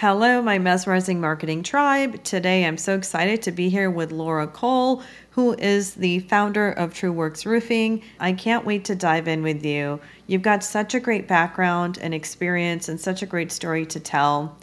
Hello, my mesmerizing marketing tribe. Today I'm so excited to be here with Laura Cole, who is the founder of TrueWorks Roofing. I can't wait to dive in with you. You've got such a great background and experience and such a great story to tell.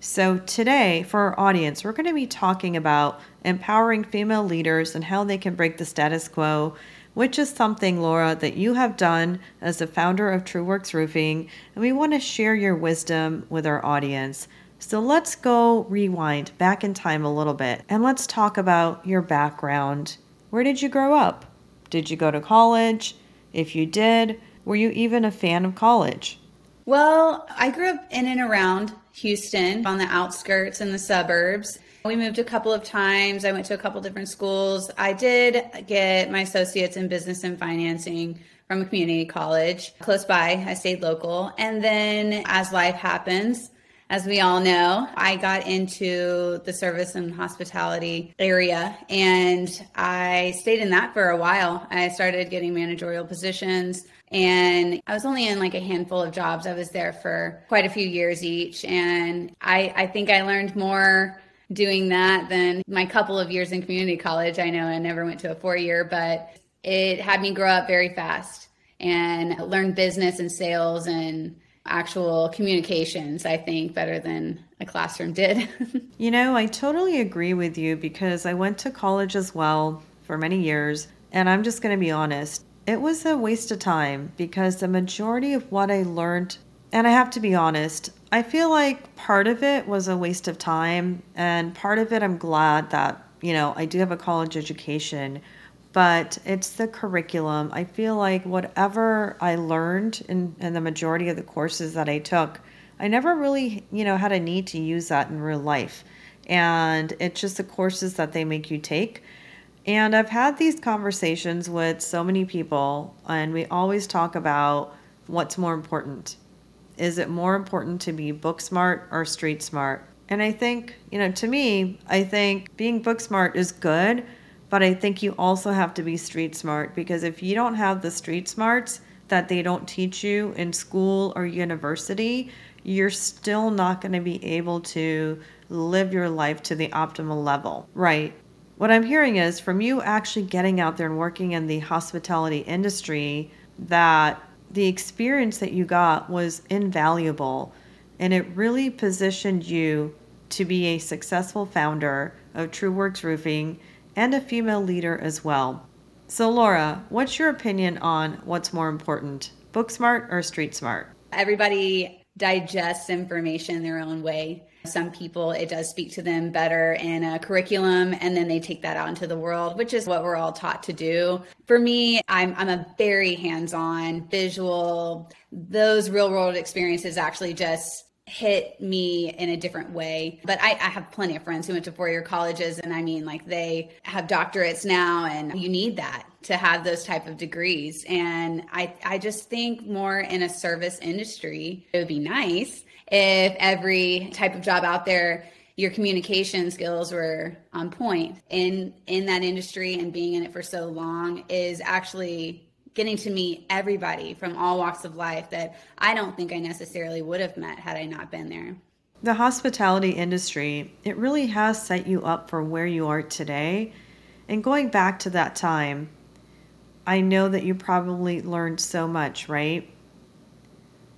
So, today for our audience, we're going to be talking about empowering female leaders and how they can break the status quo which is something, Laura, that you have done as the founder of TrueWorks Roofing, and we want to share your wisdom with our audience. So let's go rewind back in time a little bit and let's talk about your background. Where did you grow up? Did you go to college? If you did, were you even a fan of college? Well, I grew up in and around Houston on the outskirts in the suburbs. We moved a couple of times. I went to a couple different schools. I did get my associates in business and financing from a community college close by. I stayed local. And then as life happens, as we all know, I got into the service and hospitality area and I stayed in that for a while. I started getting managerial positions and I was only in like a handful of jobs. I was there for quite a few years each. And I, I think I learned more doing that than my couple of years in community college. I know I never went to a four year, but it had me grow up very fast and learn business and sales and actual communications, I think, better than a classroom did. you know, I totally agree with you because I went to college as well for many years. And I'm just going to be honest, it was a waste of time because the majority of what I learned, and I have to be honest, I feel like part of it was a waste of time. And part of it, I'm glad that, you know, I do have a college education but it's the curriculum. I feel like whatever I learned in, in the majority of the courses that I took, I never really, you know, had a need to use that in real life. And it's just the courses that they make you take. And I've had these conversations with so many people, and we always talk about what's more important. Is it more important to be book smart or street smart? And I think, you know, to me, I think being book smart is good but I think you also have to be street smart because if you don't have the street smarts that they don't teach you in school or university, you're still not going to be able to live your life to the optimal level. Right. What I'm hearing is from you actually getting out there and working in the hospitality industry that the experience that you got was invaluable and it really positioned you to be a successful founder of TrueWorks Roofing and a female leader as well. So, Laura, what's your opinion on what's more important, book smart or street smart? Everybody digests information their own way. Some people, it does speak to them better in a curriculum, and then they take that out into the world, which is what we're all taught to do. For me, I'm, I'm a very hands on, visual, those real world experiences actually just hit me in a different way. But I, I have plenty of friends who went to four year colleges, and I mean, like they have doctorates now, and you need that to have those type of degrees. And I, I just think more in a service industry, it would be nice if every type of job out there your communication skills were on point in in that industry and being in it for so long is actually getting to meet everybody from all walks of life that I don't think I necessarily would have met had I not been there. The hospitality industry, it really has set you up for where you are today. And going back to that time, I know that you probably learned so much, right?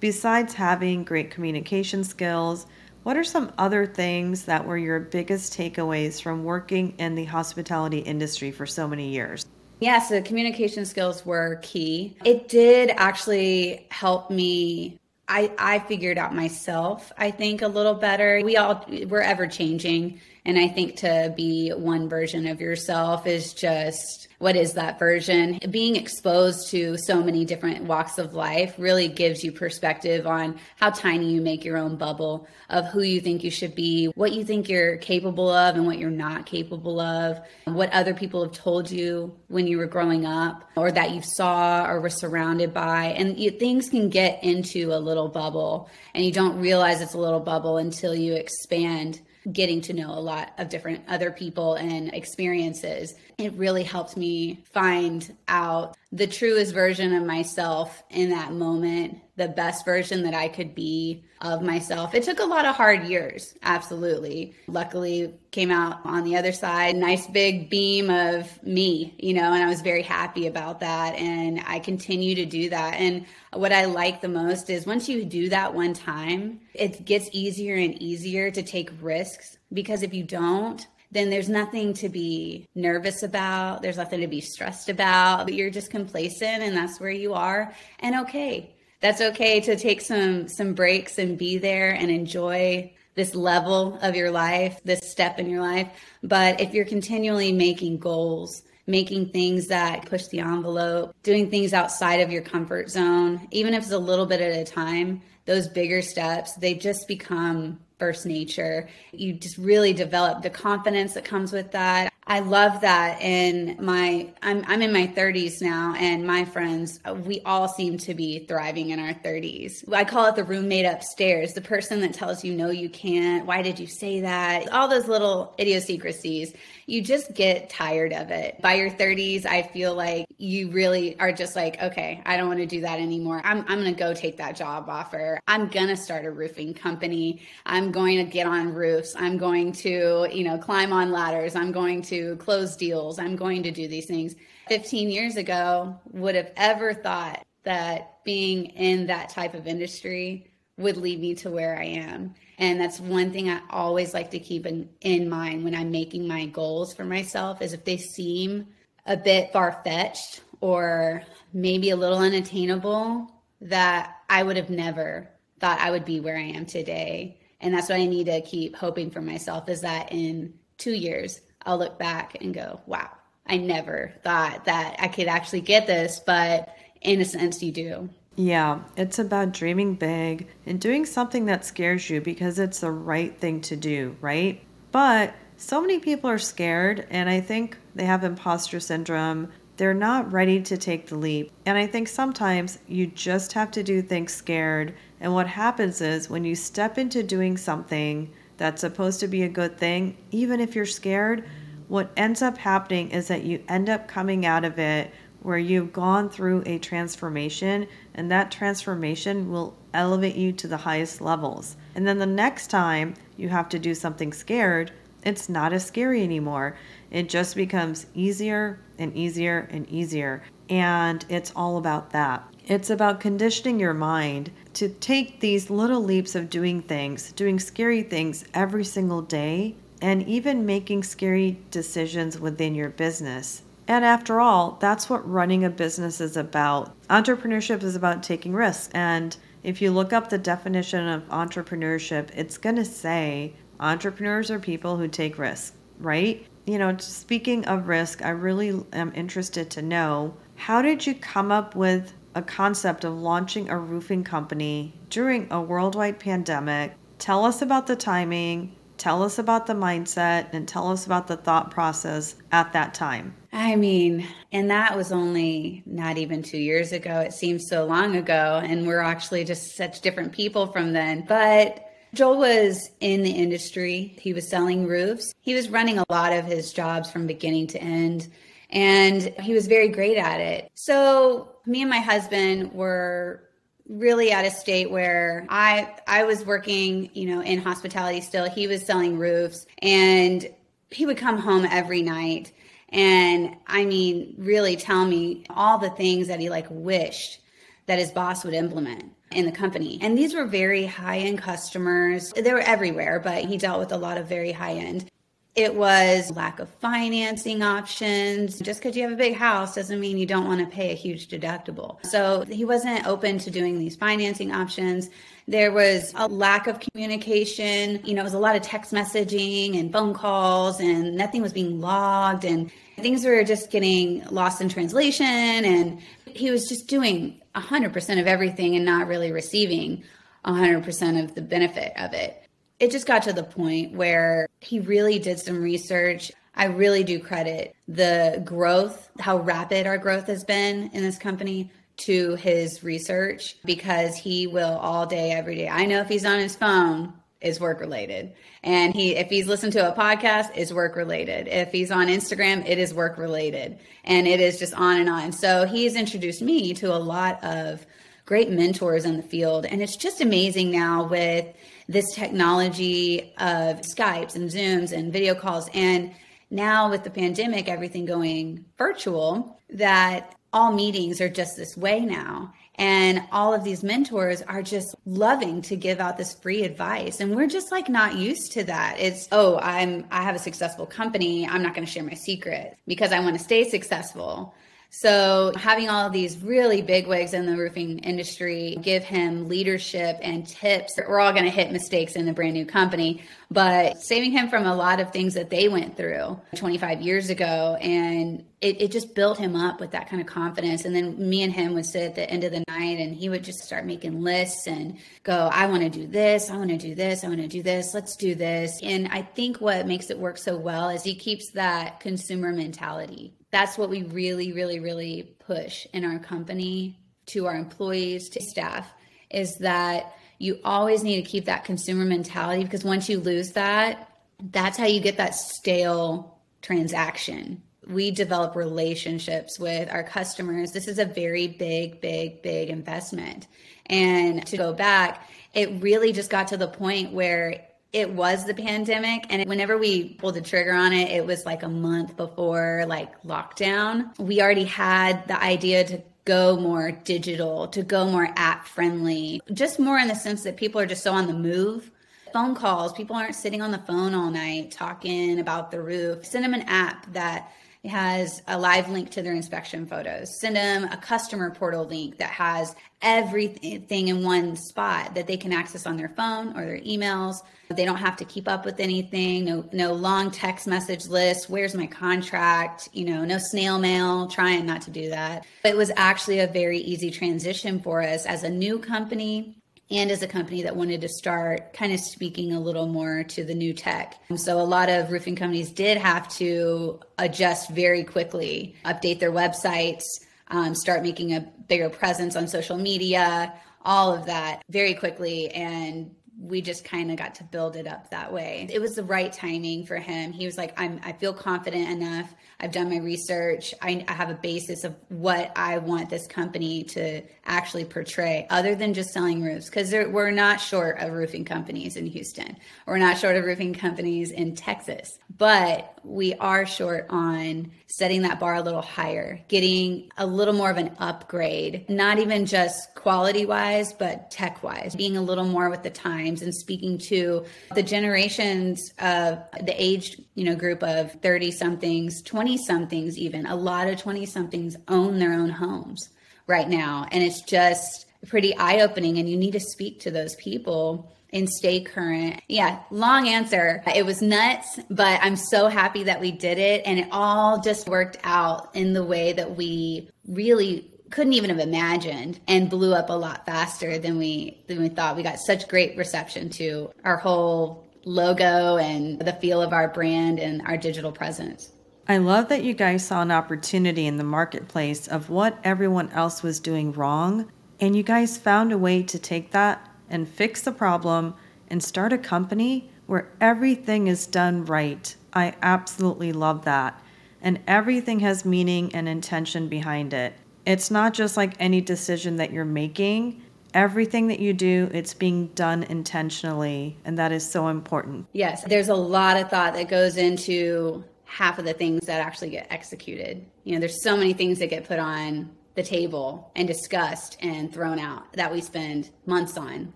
Besides having great communication skills, what are some other things that were your biggest takeaways from working in the hospitality industry for so many years? Yes, the communication skills were key. It did actually help me I, I figured out myself, I think, a little better. We all, we're ever changing And I think to be one version of yourself is just what is that version? Being exposed to so many different walks of life really gives you perspective on how tiny you make your own bubble of who you think you should be, what you think you're capable of, and what you're not capable of, what other people have told you when you were growing up, or that you saw or were surrounded by. And you, things can get into a little bubble, and you don't realize it's a little bubble until you expand getting to know a lot of different other people and experiences. It really helped me find out the truest version of myself in that moment, the best version that I could be of myself. It took a lot of hard years, absolutely. Luckily, came out on the other side, nice big beam of me, you know, and I was very happy about that. And I continue to do that. And what I like the most is once you do that one time, it gets easier and easier to take risks because if you don't, then there's nothing to be nervous about. There's nothing to be stressed about. But you're just complacent and that's where you are. And okay, that's okay to take some some breaks and be there and enjoy this level of your life, this step in your life. But if you're continually making goals, making things that push the envelope, doing things outside of your comfort zone, even if it's a little bit at a time, those bigger steps, they just become first nature. You just really develop the confidence that comes with that. I love that in my I'm I'm in my 30s now and my friends we all seem to be thriving in our 30s. I call it the roommate upstairs, the person that tells you no you can't, why did you say that? All those little idiosyncrasies. You just get tired of it. By your 30s, I feel like you really are just like, okay, I don't want to do that anymore. I'm I'm going to go take that job offer. I'm going to start a roofing company. I'm going to get on roofs. I'm going to, you know, climb on ladders. I'm going to close deals. I'm going to do these things. 15 years ago, would have ever thought that being in that type of industry would lead me to where I am. And that's one thing I always like to keep in, in mind when I'm making my goals for myself is if they seem a bit far fetched or maybe a little unattainable, that I would have never thought I would be where I am today. And that's what I need to keep hoping for myself is that in two years, I'll look back and go, wow, I never thought that I could actually get this, but in a sense, you do. Yeah, it's about dreaming big and doing something that scares you because it's the right thing to do, right? But so many people are scared, and I think they have imposter syndrome. They're not ready to take the leap. And I think sometimes you just have to do things scared. And what happens is when you step into doing something, that's supposed to be a good thing, even if you're scared, what ends up happening is that you end up coming out of it where you've gone through a transformation, and that transformation will elevate you to the highest levels. And then the next time you have to do something scared, it's not as scary anymore. It just becomes easier and easier and easier. And it's all about that. It's about conditioning your mind to take these little leaps of doing things, doing scary things every single day, and even making scary decisions within your business. And after all, that's what running a business is about. Entrepreneurship is about taking risks. And if you look up the definition of entrepreneurship, it's going to say entrepreneurs are people who take risks, right? You know, speaking of risk, I really am interested to know how did you come up with a concept of launching a roofing company during a worldwide pandemic. Tell us about the timing, tell us about the mindset, and tell us about the thought process at that time. I mean, and that was only not even two years ago. It seems so long ago, and we're actually just such different people from then. But Joel was in the industry. He was selling roofs. He was running a lot of his jobs from beginning to end and he was very great at it. So me and my husband were really at a state where I I was working, you know, in hospitality still. He was selling roofs and he would come home every night and I mean really tell me all the things that he like wished that his boss would implement in the company. And these were very high end customers. They were everywhere, but he dealt with a lot of very high end It was lack of financing options. Just because you have a big house doesn't mean you don't want to pay a huge deductible. So he wasn't open to doing these financing options. There was a lack of communication. You know, it was a lot of text messaging and phone calls, and nothing was being logged, and things were just getting lost in translation. And he was just doing 100% of everything and not really receiving 100% of the benefit of it it just got to the point where he really did some research. I really do credit the growth, how rapid our growth has been in this company to his research because he will all day, every day. I know if he's on his phone, is work related. And he if he's listened to a podcast, is work related. If he's on Instagram, it is work related. And it is just on and on. So he's introduced me to a lot of great mentors in the field. And it's just amazing now with this technology of Skypes and Zooms and video calls. And now with the pandemic, everything going virtual, that all meetings are just this way now. And all of these mentors are just loving to give out this free advice. And we're just like not used to that. It's, oh, I'm, I have a successful company. I'm not going to share my secret because I want to stay successful. So, having all these really big wigs in the roofing industry give him leadership and tips. We're all going to hit mistakes in a brand new company, but saving him from a lot of things that they went through 25 years ago. And it, it just built him up with that kind of confidence. And then me and him would sit at the end of the night and he would just start making lists and go, I want to do this. I want to do this. I want to do this. Let's do this. And I think what makes it work so well is he keeps that consumer mentality that's what we really, really, really push in our company to our employees, to staff, is that you always need to keep that consumer mentality because once you lose that, that's how you get that stale transaction. We develop relationships with our customers. This is a very big, big, big investment. And to go back, it really just got to the point where it was the pandemic and whenever we pulled the trigger on it it was like a month before like lockdown. We already had the idea to go more digital to go more app friendly just more in the sense that people are just so on the move. Phone calls people aren't sitting on the phone all night talking about the roof. Send them an app that has a live link to their inspection photos. Send them a customer portal link that has everything in one spot that they can access on their phone or their emails. They don't have to keep up with anything. No, no long text message list. Where's my contract? You know, no snail mail. Trying not to do that. It was actually a very easy transition for us as a new company and as a company that wanted to start kind of speaking a little more to the new tech. So a lot of roofing companies did have to adjust very quickly, update their websites, um, start making a bigger presence on social media, all of that very quickly. And we just kind of got to build it up that way. It was the right timing for him. He was like, I'm, I feel confident enough. I've done my research. I, I have a basis of what I want this company to actually portray other than just selling roofs. Cause we're not short of roofing companies in Houston. We're not short of roofing companies in Texas, but we are short on setting that bar a little higher, getting a little more of an upgrade, not even just quality wise, but tech wise, being a little more with the times and speaking to the generations of the aged, you know, group of 30 somethings, 20 somethings, even a lot of 20 somethings own their own homes right now. And it's just pretty eye opening. And you need to speak to those people and stay current. Yeah, long answer. It was nuts, but I'm so happy that we did it. And it all just worked out in the way that we really couldn't even have imagined and blew up a lot faster than we than we thought. We got such great reception to our whole logo and the feel of our brand and our digital presence. I love that you guys saw an opportunity in the marketplace of what everyone else was doing wrong and you guys found a way to take that and fix the problem and start a company where everything is done right. I absolutely love that. And everything has meaning and intention behind it. It's not just like any decision that you're making. Everything that you do, it's being done intentionally, and that is so important. Yes, there's a lot of thought that goes into half of the things that actually get executed. You know, there's so many things that get put on the table and discussed and thrown out that we spend months on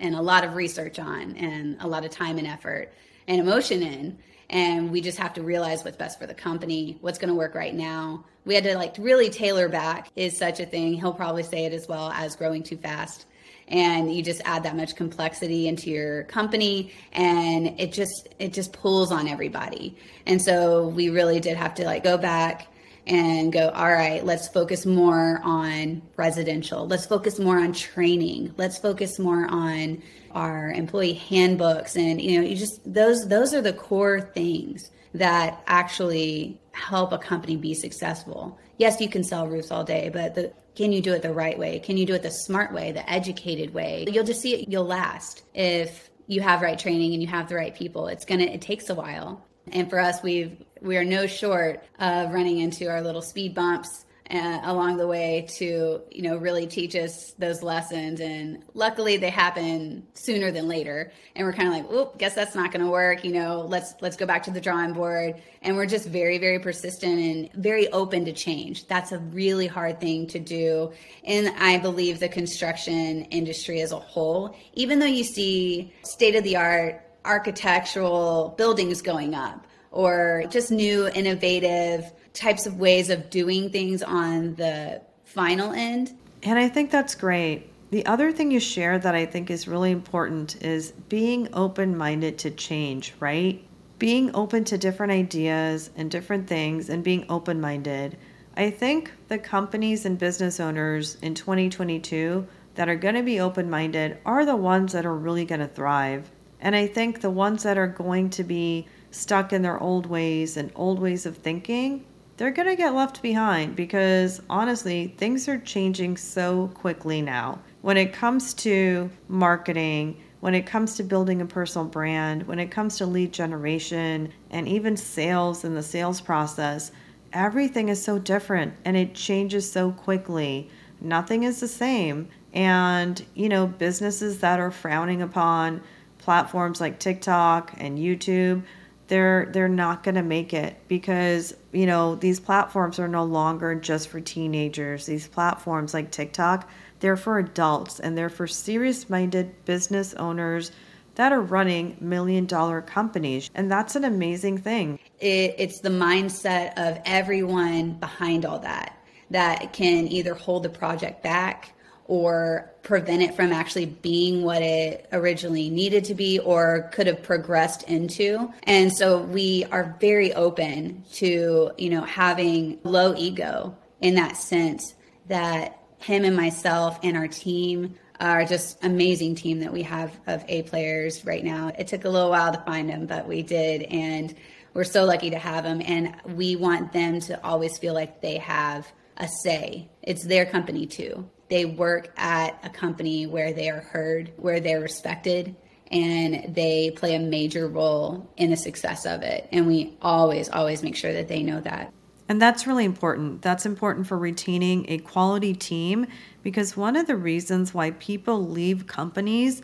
and a lot of research on and a lot of time and effort and emotion in. and we just have to realize what's best for the company, what's going to work right now. We had to like really tailor back is such a thing. He'll probably say it as well as growing too fast. And you just add that much complexity into your company and it just it just pulls on everybody. And so we really did have to like go back and go, all right, let's focus more on residential. Let's focus more on training. Let's focus more on our employee handbooks and you know, you just those those are the core things that actually help a company be successful. Yes, you can sell roofs all day, but the, can you do it the right way? Can you do it the smart way, the educated way? You'll just see it, you'll last if you have right training and you have the right people. It's to it takes a while. And for us, we've we are no short of running into our little speed bumps along the way to you know really teach us those lessons. And luckily they happen sooner than later. And we're kind of like oh guess that's not going to work you know let's let's go back to the drawing board. And we're just very very persistent and very open to change. That's a really hard thing to do and i believe the construction industry as a whole. Even though you see state of the art architectural buildings going up or just new innovative types of ways of doing things on the final end. And I think that's great. The other thing you shared that I think is really important is being open minded to change, right? Being open to different ideas and different things and being open minded. I think the companies and business owners in 2022 that are going to be open minded are the ones that are really going to thrive. And I think the ones that are going to be stuck in their old ways and old ways of thinking, they're going to get left behind because honestly, things are changing so quickly now. When it comes to marketing, when it comes to building a personal brand, when it comes to lead generation, and even sales and the sales process, everything is so different and it changes so quickly. Nothing is the same. And, you know, businesses that are frowning upon platforms like TikTok and YouTube, they're they're not going to make it because you know these platforms are no longer just for teenagers. These platforms like tiktok they're for adults and they're for serious minded business owners that are running million dollar companies. And that's an amazing thing. It, it's the mindset of everyone behind all that that can either hold the project back or prevent it from actually being what it originally needed to be or could have progressed into. And so we are very open to, you know, having low ego in that sense that him and myself and our team are just amazing team that we have of A players right now. It took a little while to find them, but we did and we're so lucky to have them and we want them to always feel like they have a say. It's their company too they work at a company where they are heard, where they're respected, and they play a major role in the success of it. And we always, always make sure that they know that. And that's really important. That's important for retaining a quality team because one of the reasons why people leave companies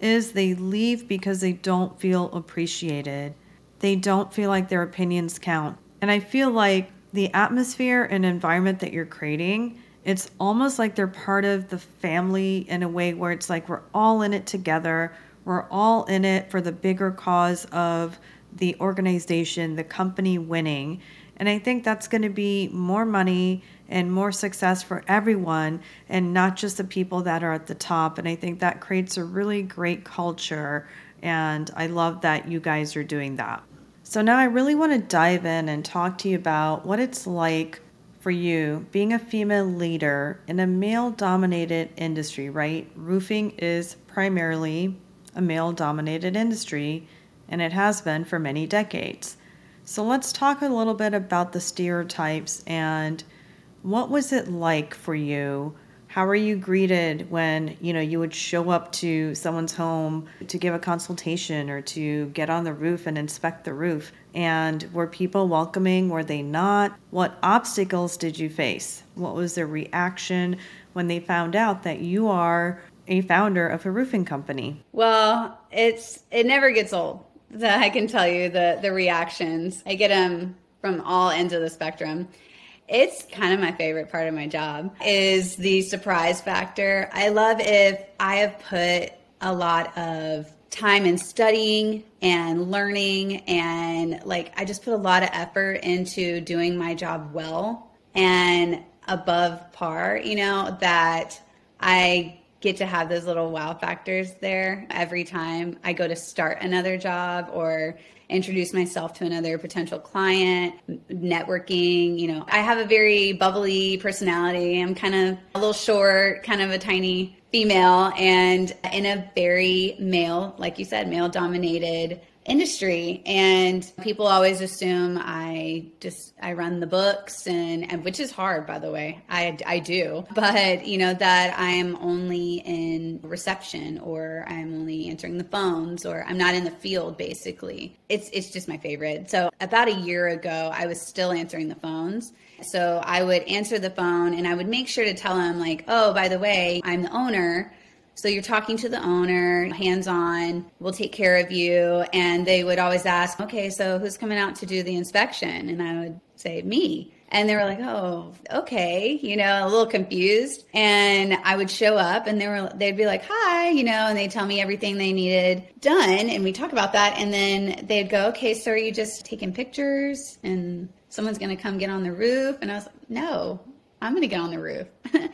is they leave because they don't feel appreciated. They don't feel like their opinions count. And I feel like the atmosphere and environment that you're creating it's almost like they're part of the family in a way where it's like we're all in it together. We're all in it for the bigger cause of the organization, the company winning. And I think that's going to be more money and more success for everyone and not just the people that are at the top. And I think that creates a really great culture. And I love that you guys are doing that. So now I really want to dive in and talk to you about what it's like for you being a female leader in a male dominated industry, right? Roofing is primarily a male dominated industry and it has been for many decades. So let's talk a little bit about the stereotypes and what was it like for you how are you greeted when you know you would show up to someone's home to give a consultation or to get on the roof and inspect the roof and were people welcoming were they not? What obstacles did you face? What was their reaction when they found out that you are a founder of a roofing company? Well it's it never gets old i can tell you the the reactions. I get them from all ends of the spectrum. It's kind of my favorite part of my job is the surprise factor. I love if I have put a lot of time in studying and learning and like I just put a lot of effort into doing my job well and above par, you know, that I get to have those little wow factors there every time I go to start another job or introduce myself to another potential client, networking. You know, I have a very bubbly personality. I'm kind of a little short, kind of a tiny female, and in a very male, like you said, male dominated industry and people always assume i just i run the books and, and which is hard by the way. I i do. But you know that i'm only in reception or i'm only answering the phones or i'm not in the field basically. It's it's just my favorite. So about a year ago i was still answering the phones. So i would answer the phone and i would make sure to tell them like oh by the way i'm the owner so you're talking to the owner, hands on, we'll take care of you. And they would always ask, okay, so who's coming out to do the inspection? And I would say, me. And they were like, "Oh, okay," you know, a little confused. And I would show up, and they were, they'd be like, "Hi," you know, and they'd tell me everything they needed done, and we talk about that. And then they'd go, "Okay, so are you just taking pictures?" And someone's going to come get on the roof. And I was like, "No, I'm going to get on the roof."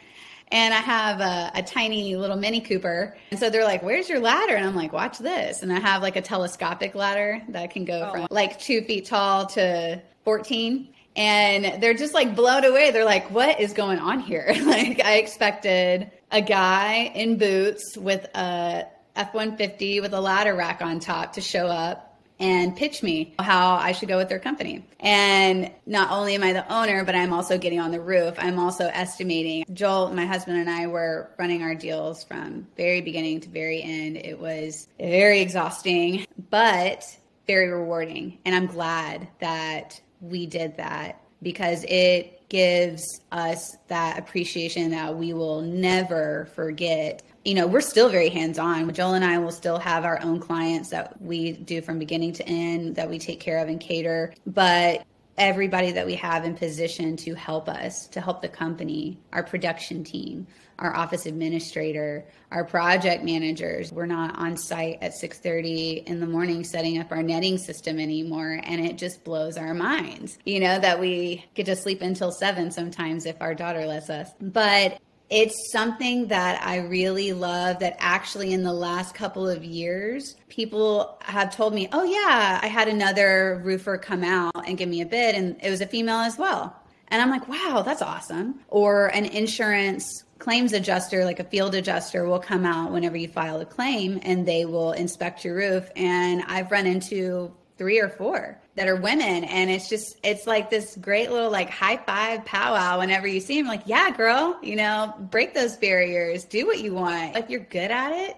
and I have a, a, tiny little Mini Cooper. And so they're like, Where's your ladder? And I'm like, Watch this. And I have like a telescopic ladder that can go oh. from like two feet tall to 14. And they're just like blown away. They're like, What is going on here? like, I expected a guy in boots with a F 150 with a ladder rack on top to show up and pitch me how I should go with their company. And not only am I the owner, but I'm also getting on the roof. I'm also estimating. Joel, my husband, and I were running our deals from very beginning to very end. It was very exhausting, but very rewarding. And I'm glad that we did that because it gives us that appreciation that we will never forget you know, we're still very hands on. Joel and I will still have our own clients that we do from beginning to end that we take care of and cater. But everybody that we have in position to help us, to help the company, our production team, our office administrator, our project managers. We're not on site at 6:30 in the morning setting up our netting system anymore and it just blows our minds. You know that we get to sleep until 7 sometimes if our daughter lets us. But it's something that I really love that actually in the last couple of years, people have told me, oh, yeah, I had another roofer come out and give me a bid, and it was a female as well. And I'm like, wow, that's awesome. Or an insurance claims adjuster, like a field adjuster, will come out whenever you file a claim and they will inspect your roof. And I've run into three or four that are women. And it's just it's like this great little like high five powwow whenever you see them like yeah girl you know break those barriers. Do what you want. If you're good at it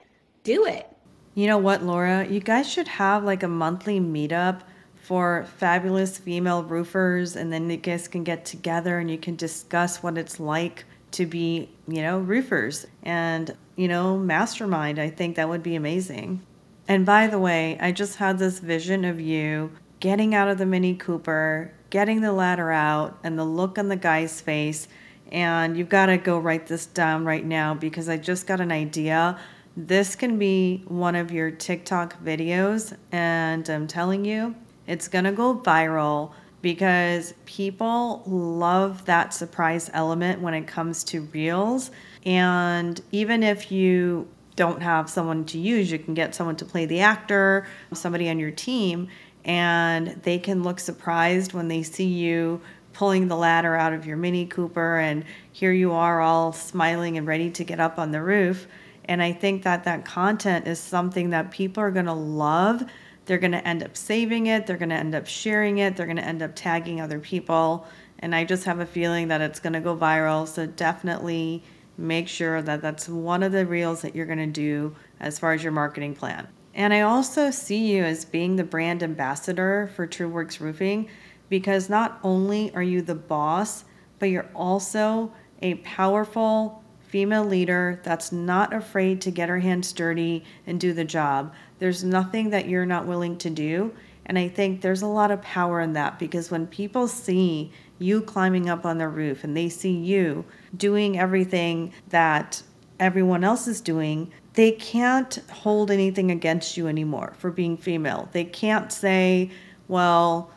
do it. You know what laura? You guys should have like a monthly meetup for fabulous female roofers and then you guys can get together and you can discuss what it's like to be you know roofers and you know mastermind i think that would be amazing and by the way, I just had this vision of you getting out of the Mini Cooper, getting the ladder out, and the look on the guy's face. And you've got to go write this down right now because I just got an idea. This can be one of your TikTok videos, and I'm telling you, it's going to go viral because people love that surprise element when it comes to reels. And even if you don't have someone to use, you can get someone to play the actor, somebody on your team, and they can look surprised when they see you pulling the ladder out of your Mini Cooper, and here you are all smiling and ready to get up on the roof. And I think that that content is something that people are going to love. They're going to end up saving it, they're going to end up sharing it, they're going to end up tagging other people. And I just have a feeling that it's going to go viral. So definitely make sure that that's one of the reels that you're going to do as far as your marketing plan. And I also see you as being the brand ambassador for TrueWorks Roofing because not only are you the boss, but you're also a powerful female leader that's not afraid to get her hands dirty and do the job. There's nothing that you're not willing to do. And I think there's a lot of power in that because when people see you climbing up on the roof and they see you doing everything that everyone else is doing, they can't hold anything against you anymore for being female. They can't say, well,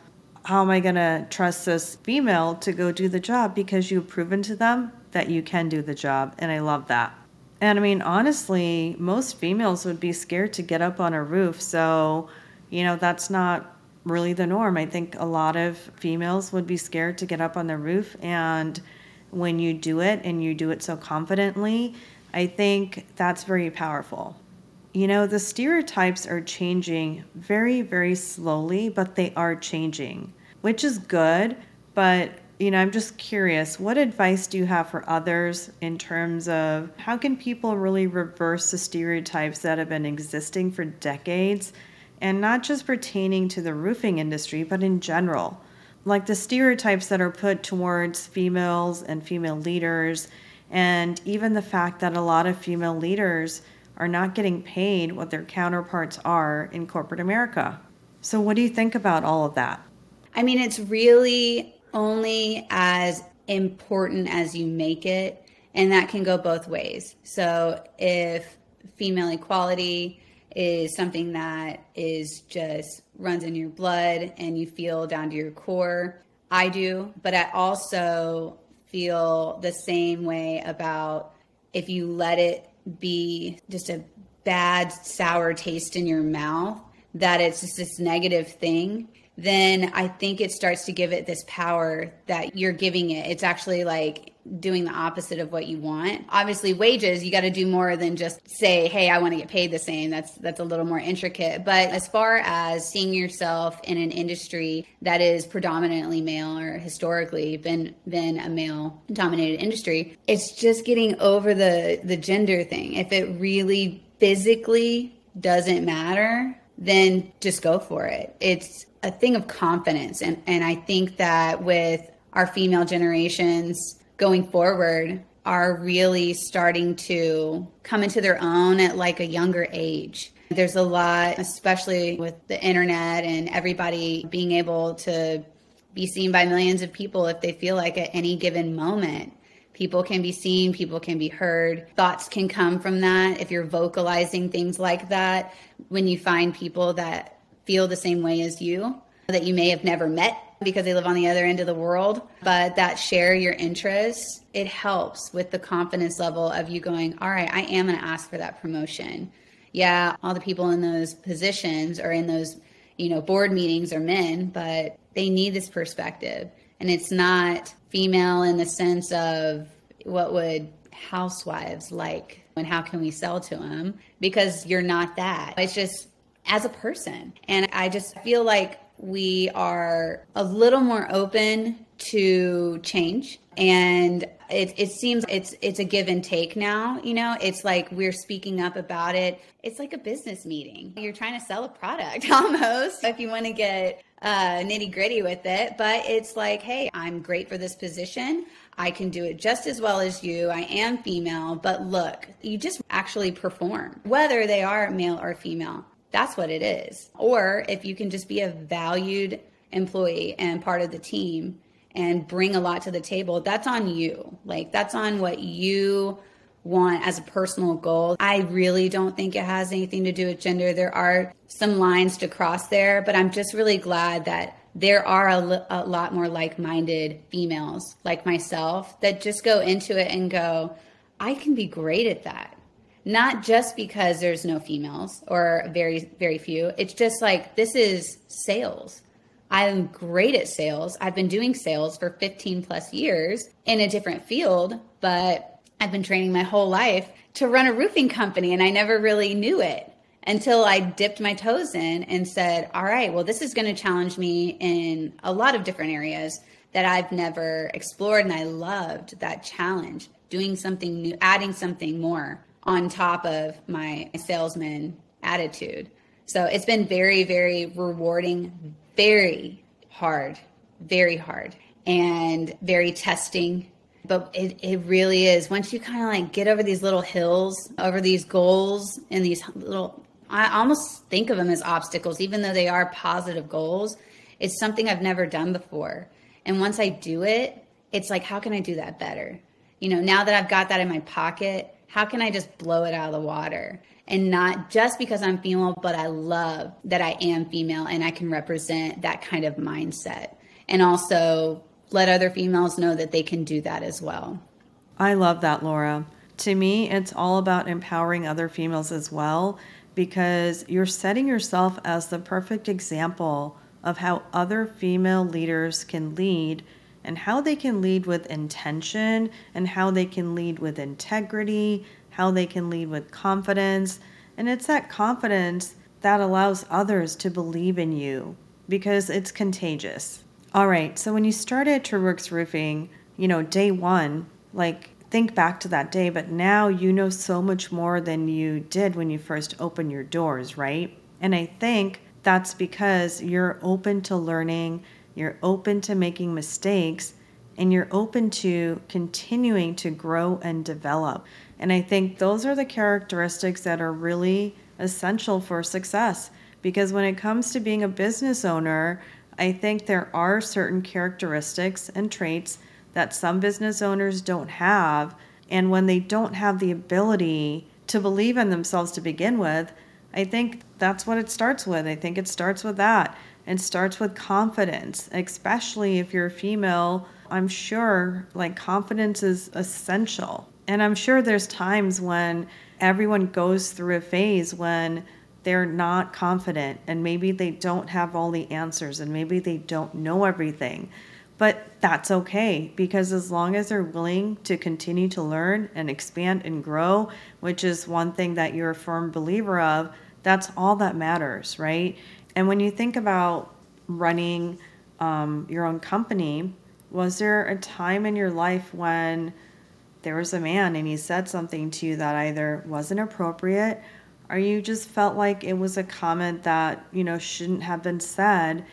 how am I going to trust this female to go do the job because you've proven to them that you can do the job. And I love that. And I mean, honestly, most females would be scared to get up on a roof. So, you know, that's not really the norm. I think a lot of females would be scared to get up on the roof. And when you do it and you do it so confidently, I think that's very powerful. You know, the stereotypes are changing very, very slowly, but they are changing, which is good. But, you know, I'm just curious what advice do you have for others in terms of how can people really reverse the stereotypes that have been existing for decades and not just pertaining to the roofing industry, but in general? Like the stereotypes that are put towards females and female leaders, and even the fact that a lot of female leaders are not getting paid what their counterparts are in corporate America. So, what do you think about all of that? I mean, it's really only as important as you make it, and that can go both ways. So, if female equality is something that is just runs in your blood and you feel down to your core, I do, but I also feel the same way about if you let it be just a bad sour taste in your mouth that it's just this negative thing then i think it starts to give it this power that you're giving it. It's actually like doing the opposite of what you want. Obviously wages you got to do more than just say hey i want to get paid the same. That's that's a little more intricate. But as far as seeing yourself in an industry that is predominantly male or historically been been a male dominated industry it's just getting over the the gender thing. If it really physically doesn't matter then just go for it. It's a thing of confidence and and i think that with our female generations going forward are really starting to come into their own at like a younger age. There's a lot, especially with the internet and everybody being able to be seen by millions of people if they feel like at any given moment. People can be seen, people can be heard. Thoughts can come from that. If you're vocalizing things like that, when you find people that feel the same way as you, that you may have never met because they live on the other end of the world, but that share your interests, it helps with the confidence level of you going, all right, I am going to ask for that promotion. Yeah, all the people in those positions or in those, you know, board meetings are men, but they need this perspective. And it's not female in the sense of what would housewives like and how can we sell to them because you're not that. It's just as a person. And I just feel like we are a little more open to change. And it, it seems it's it's a give and take now you know? It's like we're speaking up about it. It's like a business meeting. You're trying to sell a product almost if you want to get uh, nitty gritty with it. But it's like hey i'm great for this position. I can do it just as well as you. I am female but look you just actually perform whether they are male or female that's what it is. Or if you can just be a valued employee and part of the team and bring a lot to the table, that's on you. Like that's on what you want as a personal goal. I really don't think it has anything to do with gender. There are some lines to cross there, but I'm just really glad that there are a, a lot more like minded females like myself that just go into it and go, I can be great at that not just because there's no females or very very few. It's just like this is sales. I'm great at sales. I've been doing sales for 15 plus years in a different field but i've been training my whole life to run a roofing company and i never really knew it until i dipped my toes in and said all right well this is going to challenge me in a lot of different areas that i've never explored and i loved that challenge doing something new adding something more on top of my salesman attitude. So it's been very, very rewarding, very hard, very hard, and very testing. But it, it really is. Once you kind of like get over these little hills, over these goals, and these little, I almost think of them as obstacles, even though they are positive goals. It's something I've never done before. And once I do it, it's like, how can I do that better? You know, now that I've got that in my pocket, how can I just blow it out of the water? And not just because I'm female, but I love that I am female and I can represent that kind of mindset. And also let other females know that they can do that as well. I love that, Laura. To me, it's all about empowering other females as well because you're setting yourself as the perfect example of how other female leaders can lead and how they can lead with intention and how they can lead with integrity, how they can lead with confidence. And it's that confidence that allows others to believe in you because it's contagious. All right, so when you started TrueWorks Roofing, you know, day one, like think back to that day, but now you know so much more than you did when you first opened your doors, right? And I think that's because you're open to learning, you're open to making mistakes, and you're open to continuing to grow and develop. And I think those are the characteristics that are really essential for success. Because when it comes to being a business owner, I think there are certain characteristics and traits that some business owners don't have. And when they don't have the ability to believe in themselves to begin with, I think that's what it starts with. I think it starts with that. It starts with confidence, especially if you're a female. I'm sure like confidence is essential. And I'm sure there's times when everyone goes through a phase when they're not confident and maybe they don't have all the answers and maybe they don't know everything. But that's okay because as long as they're willing to continue to learn and expand and grow, which is one thing that you're a firm believer of, that's all that matters, right? And when you think about running um, your own company, was there a time in your life when there was a man and he said something to you that either wasn't appropriate or you just felt like it was a comment that, you know, shouldn't have been said?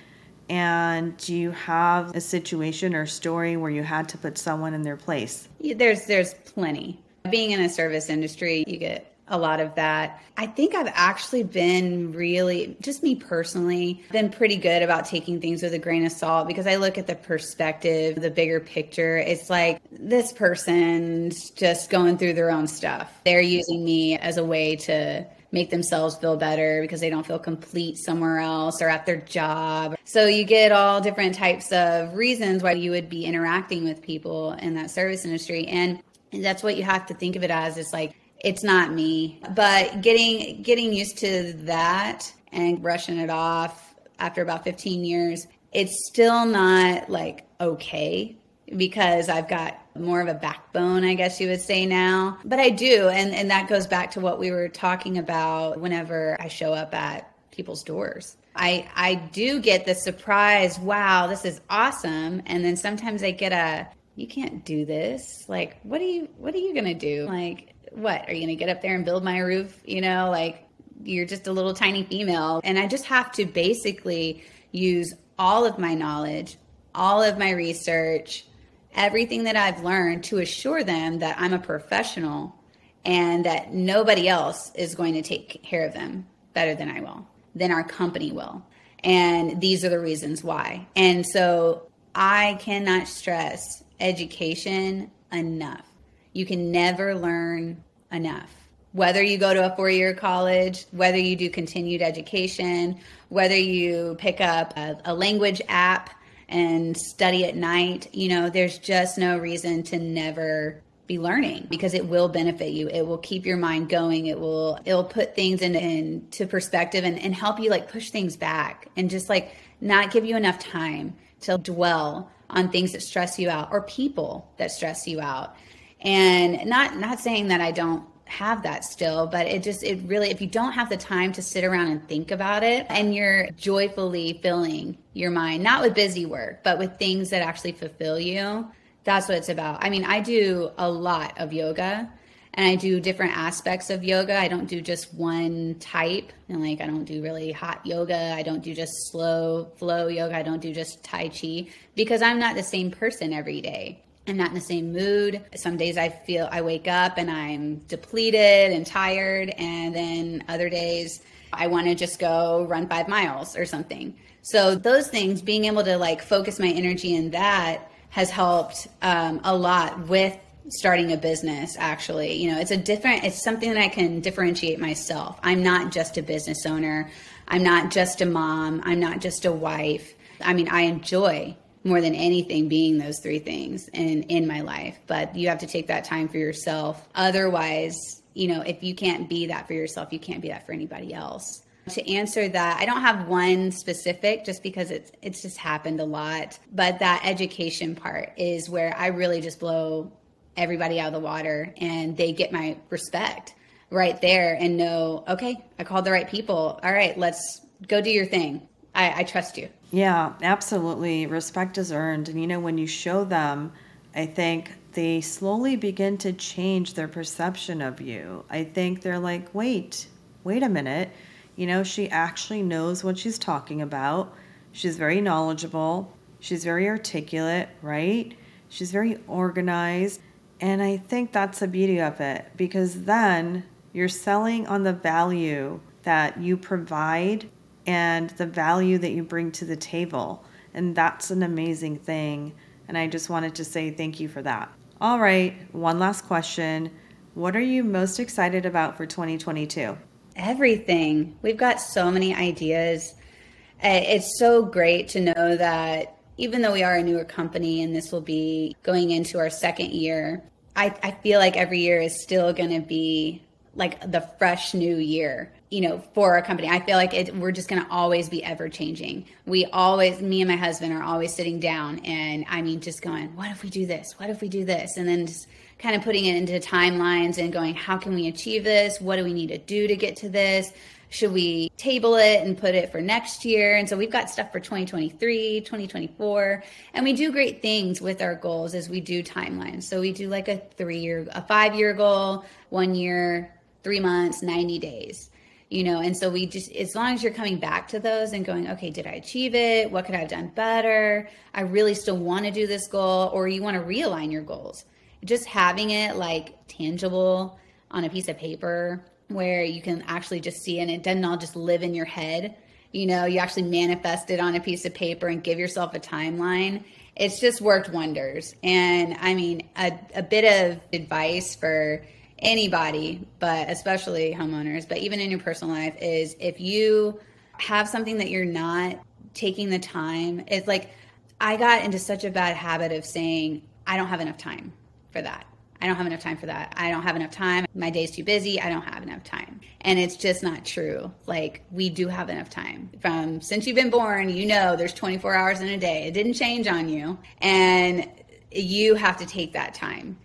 And do you have a situation or story where you had to put someone in their place? There's there's plenty. Being in a service industry, you get a lot of that. I think I've actually been really, just me personally, been pretty good about taking things with a grain of salt because I look at the perspective, the bigger picture. It's like this person's just going through their own stuff. They're using me as a way to make themselves feel better because they don't feel complete somewhere else or at their job. So you get all different types of reasons why you would be interacting with people in that service industry. And that's what you have to think of it as. It's like it's not me. But getting getting used to that and brushing it off after about 15 years, it's still not like okay because I've got more of a backbone, I guess you would say now. But I do, and and that goes back to what we were talking about whenever I show up at people's doors. I I do get the surprise, wow, this is awesome, and then sometimes I get a you can't do this. Like, what are you what are you going to do? Like what are you going to get up there and build my roof? You know, like you're just a little tiny female. And I just have to basically use all of my knowledge, all of my research, everything that I've learned to assure them that I'm a professional and that nobody else is going to take care of them better than I will, than our company will. And these are the reasons why. And so I cannot stress education enough. You can never learn enough. Whether you go to a four year college, whether you do continued education, whether you pick up a, a language app and study at night, you know, there's just no reason to never be learning because it will benefit you. It will keep your mind going. It will it'll put things in, into perspective and, and help you like push things back and just like not give you enough time to dwell on things that stress you out or people that stress you out and not not saying that i don't have that still but it just it really if you don't have the time to sit around and think about it and you're joyfully filling your mind not with busy work but with things that actually fulfill you that's what it's about i mean i do a lot of yoga and I do different aspects of yoga. I don't do just one type. And like I don't do really hot yoga. I don't do just slow flow yoga. I don't do just tai chi because I'm not the same person every day. I'm not in the same mood. Some days I feel I wake up and I'm depleted and tired, and then other days I want to just go run five miles or something. So, those things, being able to like focus my energy in that has helped um, a lot with starting a business actually. You know it's a different it's something that i can differentiate myself. I'm not just a business owner. I'm not just a mom. I'm not just a wife. I mean i enjoy more than anything being those three things in in my life. But you have to take that time for yourself. Otherwise you know if you can't be that for yourself you can't be that for anybody else. To answer that i don't have one specific just because it's it's just happened a lot. But that education part is where i really just blow everybody out of the water and they get my respect right there and know okay i called the right people. All right let's go do your thing I, I trust you yeah, absolutely. Respect is earned. And you know, when you show them, I think they slowly begin to change their perception of you. I think they're like, wait, wait a minute. You know, she actually knows what she's talking about. She's very knowledgeable. She's very articulate, right? She's very organized. And I think that's the beauty of it because then you're selling on the value that you provide and the value that you bring to the table. And that's an amazing thing. And I just wanted to say thank you for that. All right, one last question. What are you most excited about for 2022? Everything. We've got so many ideas. It's so great to know that even though we are a newer company and this will be going into our second year, I, I feel like every year is still going to be like the fresh new year you know, for a company. I feel like it, we're just going to always be ever changing. We always, me and my husband are always sitting down and I mean, just going, what if we do this? What if we do this? And then just kind of putting it into timelines and going, how can we achieve this? What do we need to do to get to this? Should we table it and put it for next year? And so we've got stuff for 2023, 2024, and we do great things with our goals as we do timelines. So we do like a three year, a five year goal, one year, three months, 90 days you know and so we just as long as you're coming back to those and going okay did i achieve it? What could i have done better? I really still want to do this goal or you want to realign your goals. Just having it like tangible on a piece of paper where you can actually just see and it doesn't all just live in your head. You know you actually manifest it on a piece of paper and give yourself a timeline. It's just worked wonders. And i mean a, a bit of advice for anybody, but especially homeowners, but even in your personal life, is if you have something that you're not taking the time, it's like I got into such a bad habit of saying, I don't have enough time for that. I don't have enough time for that. I don't have enough time. My day's too busy. I don't have enough time. And it's just not true. Like we do have enough time. From since you've been born, you know there's 24 hours in a day. It didn't change on you. And you have to take that time.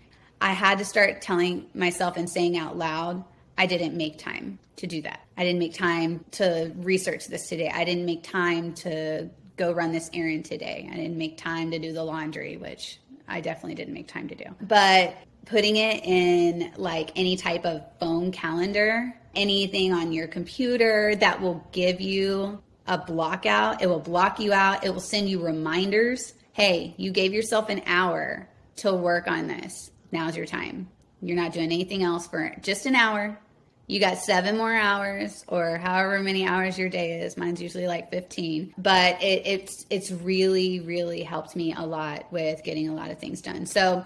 I had to start telling myself and saying out loud, I didn't make time to do that. I didn't make time to research this today. I didn't make time to go run this errand today. I didn't make time to do the laundry, which I definitely didn't make time to do. But putting it in like any type of phone calendar, anything on your computer that will give you a block out, it will block you out, it will send you reminders. Hey, you gave yourself an hour to work on this now's your time. You're not doing anything else for just an hour. You got seven more hours, or however many hours your day is. Mine's usually like 15. But it, it's it's really really helped me a lot with getting a lot of things done. So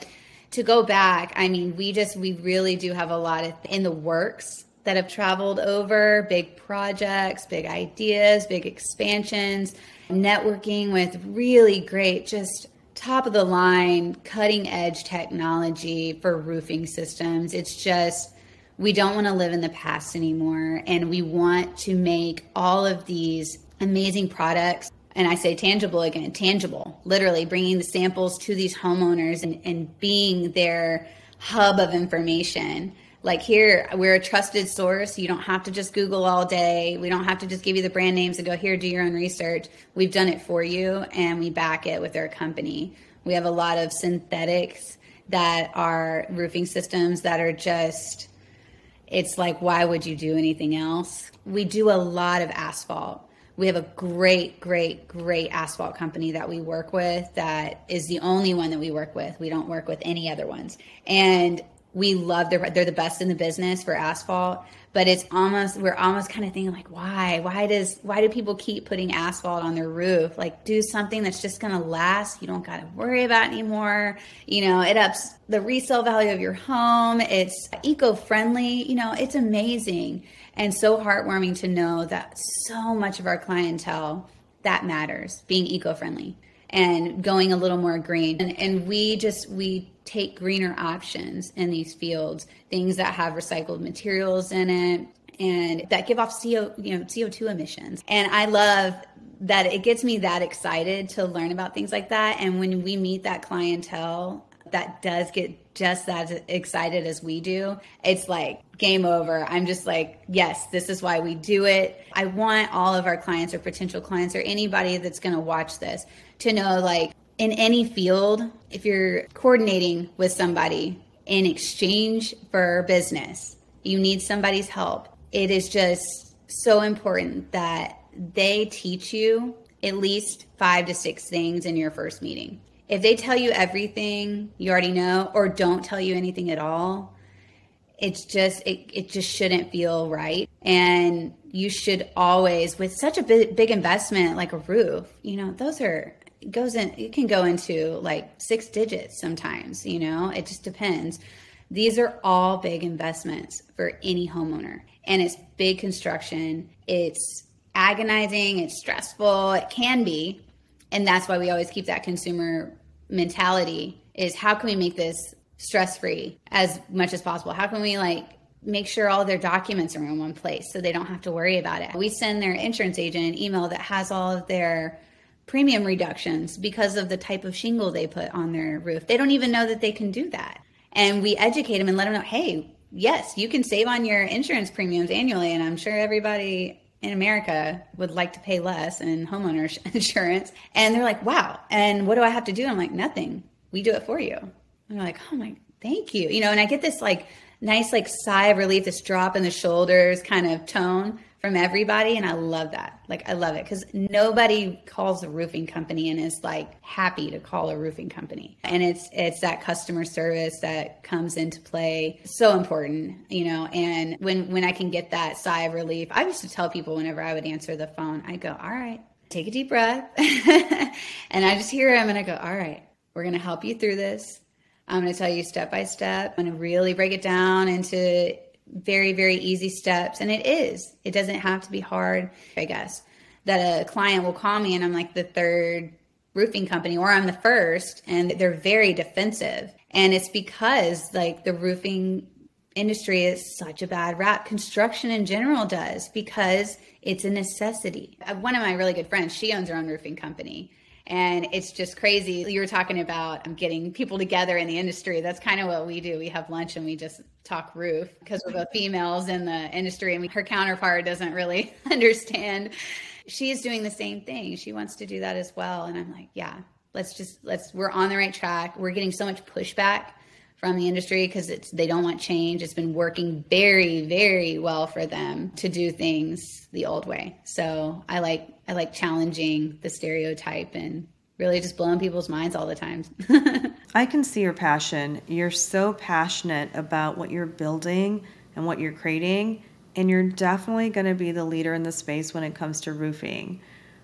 to go back, I mean, we just we really do have a lot of in the works that have traveled over big projects, big ideas, big expansions, networking with really great just top of the line, cutting edge technology for roofing systems. It's just, we don't want to live in the past anymore. And we want to make all of these amazing products. And I say tangible again, tangible, literally bringing the samples to these homeowners and, and being their hub of information like here we're a trusted source. You don't have to just google all day. We don't have to just give you the brand names and go here do your own research. We've done it for you and we back it with our company. We have a lot of synthetics that are roofing systems that are just it's like why would you do anything else? We do a lot of asphalt. We have a great great great asphalt company that we work with that is the only one that we work with. We don't work with any other ones. And we love they're they're the best in the business for asphalt but it's almost we're almost kind of thinking like why? Why does why do people keep putting asphalt on their roof? Like do something that's just going to last. You don't got to worry about anymore. You know it ups the resale value of your home. It's eco-friendly. You know it's amazing and so heartwarming to know that so much of our clientele that matters being eco-friendly and going a little more green and, and we just we take greener options in these fields, things that have recycled materials in it and that give off CO, you know, CO2 emissions. And I love that it gets me that excited to learn about things like that. And when we meet that clientele that does get just as excited as we do, it's like game over. I'm just like, yes, this is why we do it. I want all of our clients or potential clients or anybody that's going to watch this to know like in any field, if you're coordinating with somebody in exchange for business, you need somebody's help. It is just so important that they teach you at least five to six things in your first meeting. If they tell you everything you already know or don't tell you anything at all, it's just it, it just shouldn't feel right and you should always with such a big, big investment like a roof you know those are goes in it can go into like six digits sometimes you know? It just depends. These are all big investments for any homeowner and it's big construction. It's agonizing it's stressful it can be and that's why we always keep that consumer mentality is how can we make this stress free as much as possible? How can we like make sure all their documents are in one place so they don't have to worry about it? We send their insurance agent an email that has all of their premium reductions because of the type of shingle they put on their roof. They don't even know that they can do that. And we educate them and let them know, hey, yes, you can save on your insurance premiums annually. And I'm sure everybody in America would like to pay less in homeowner insurance. And they're like, wow. And what do I have to do? I'm like, nothing. We do it for you. And they're like, oh my, thank you. You know, and I get this like nice, like sigh of relief, this drop in the shoulders kind of tone from everybody and i love that. Like i love it because nobody calls a roofing company and is like happy to call a roofing company. And it's it's that customer service that comes into play. So important you know and when when i can get that sigh of relief i used to tell people whenever i would answer the phone i go all right take a deep breath. And i just hear him and i go all right we're going to help you through this. I'm going to tell you step by step. I'm going to really break it down into very, very easy steps. And it is, it doesn't have to be hard, I guess. That a client will call me and I'm like the third roofing company or I'm the first and they're very defensive. And it's because like the roofing industry is such a bad rap. Construction in general does because it's a necessity. One of my really good friends, she owns her own roofing company and it's just crazy. You were talking about um, getting people together in the industry. That's kind of what we do. We have lunch and we just talk roof because we're both females in the industry and we, her counterpart doesn't really understand. She's doing the same thing. She wants to do that as well. And I'm like, yeah, let's just, let's, we're on the right track. We're getting so much pushback from the industry because it's they don't want change. It's been working very, very well for them to do things the old way. So I like I like challenging the stereotype and really just blowing people's minds all the time. I can see your passion. You're so passionate about what you're building and what you're creating, and you're definitely going to be the leader in the space when it comes to roofing.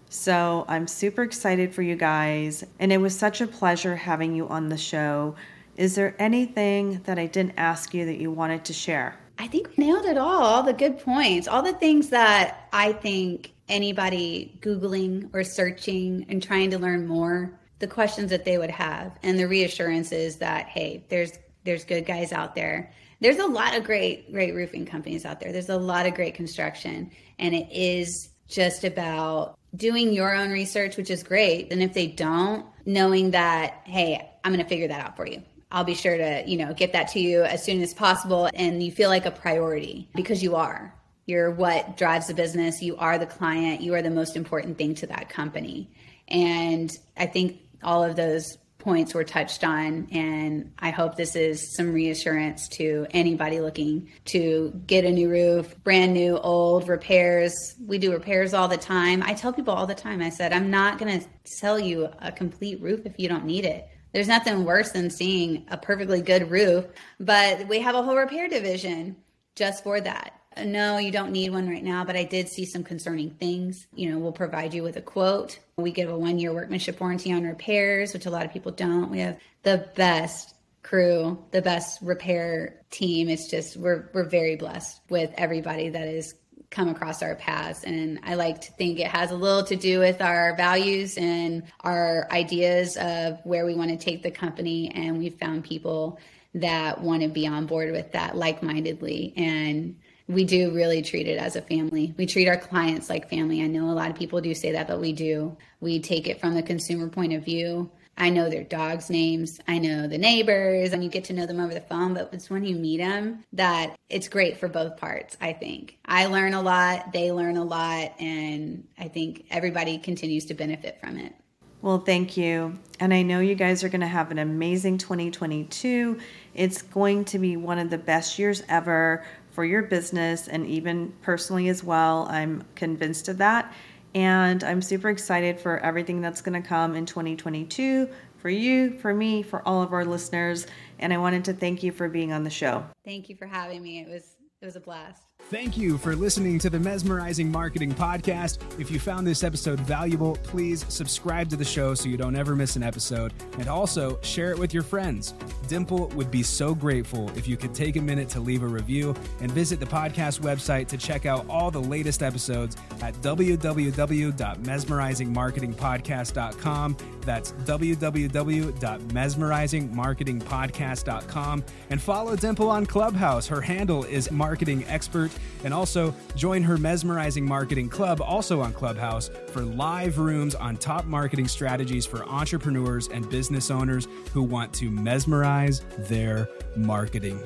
So I'm super excited for you guys, and it was such a pleasure having you on the show. Is there anything that I didn't ask you that you wanted to share? I think we nailed it all, all the good points, all the things that I think anybody Googling or searching and trying to learn more, the questions that they would have and the reassurances that, hey, there's there's good guys out there. There's a lot of great, great roofing companies out there. There's a lot of great construction. And it is just about doing your own research, which is great. And if they don't, knowing that, hey, I'm going to figure that out for you. I'll be sure to, you know, get that to you as soon as possible. And you feel like a priority because you are. You're what drives the business. You are the client. You are the most important thing to that company. And I think all of those points were touched on. And I hope this is some reassurance to anybody looking to get a new roof, brand new, old, repairs. We do repairs all the time. I tell people all the time, I said, I'm not going to sell you a complete roof if you don't need it. There's nothing worse than seeing a perfectly good roof, but we have a whole repair division just for that. No, you don't need one right now, but I did see some concerning things. You know, we'll provide you with a quote. We give a one year workmanship warranty on repairs, which a lot of people don't. We have the best crew, the best repair team. It's just we're we're very blessed with everybody that is come across our paths. And I like to think it has a little to do with our values and our ideas of where we want to take the company. And we've found people that want to be on board with that like mindedly. And we do really treat it as a family. We treat our clients like family. I know a lot of people do say that, but we do. We take it from the consumer point of view. I know their dogs' names. I know the neighbors, and you get to know them over the phone. But it's when you meet them that it's great for both parts, I think. I learn a lot, they learn a lot, and I think everybody continues to benefit from it. Well, thank you. And I know you guys are going to have an amazing 2022. It's going to be one of the best years ever for your business and even personally as well. I'm convinced of that. And I'm super excited for everything that's going to come in 2022 for you, for me, for all of our listeners. And I wanted to thank you for being on the show. Thank you for having me. It was it was a blast. Thank you for listening to the Mesmerizing Marketing Podcast. If you found this episode valuable, please subscribe to the show so you don't ever miss an episode. And also share it with your friends. Dimple would be so grateful if you could take a minute to leave a review and visit the podcast website to check out all the latest episodes at www.mesmerizingmarketingpodcast.com. That's www.mesmerizingmarketingpodcast.com. And follow Dimple on Clubhouse. Her handle is marketing expert and also join her Mesmerizing Marketing Club, also on Clubhouse, for live rooms on top marketing strategies for entrepreneurs and business owners who want to mesmerize their marketing.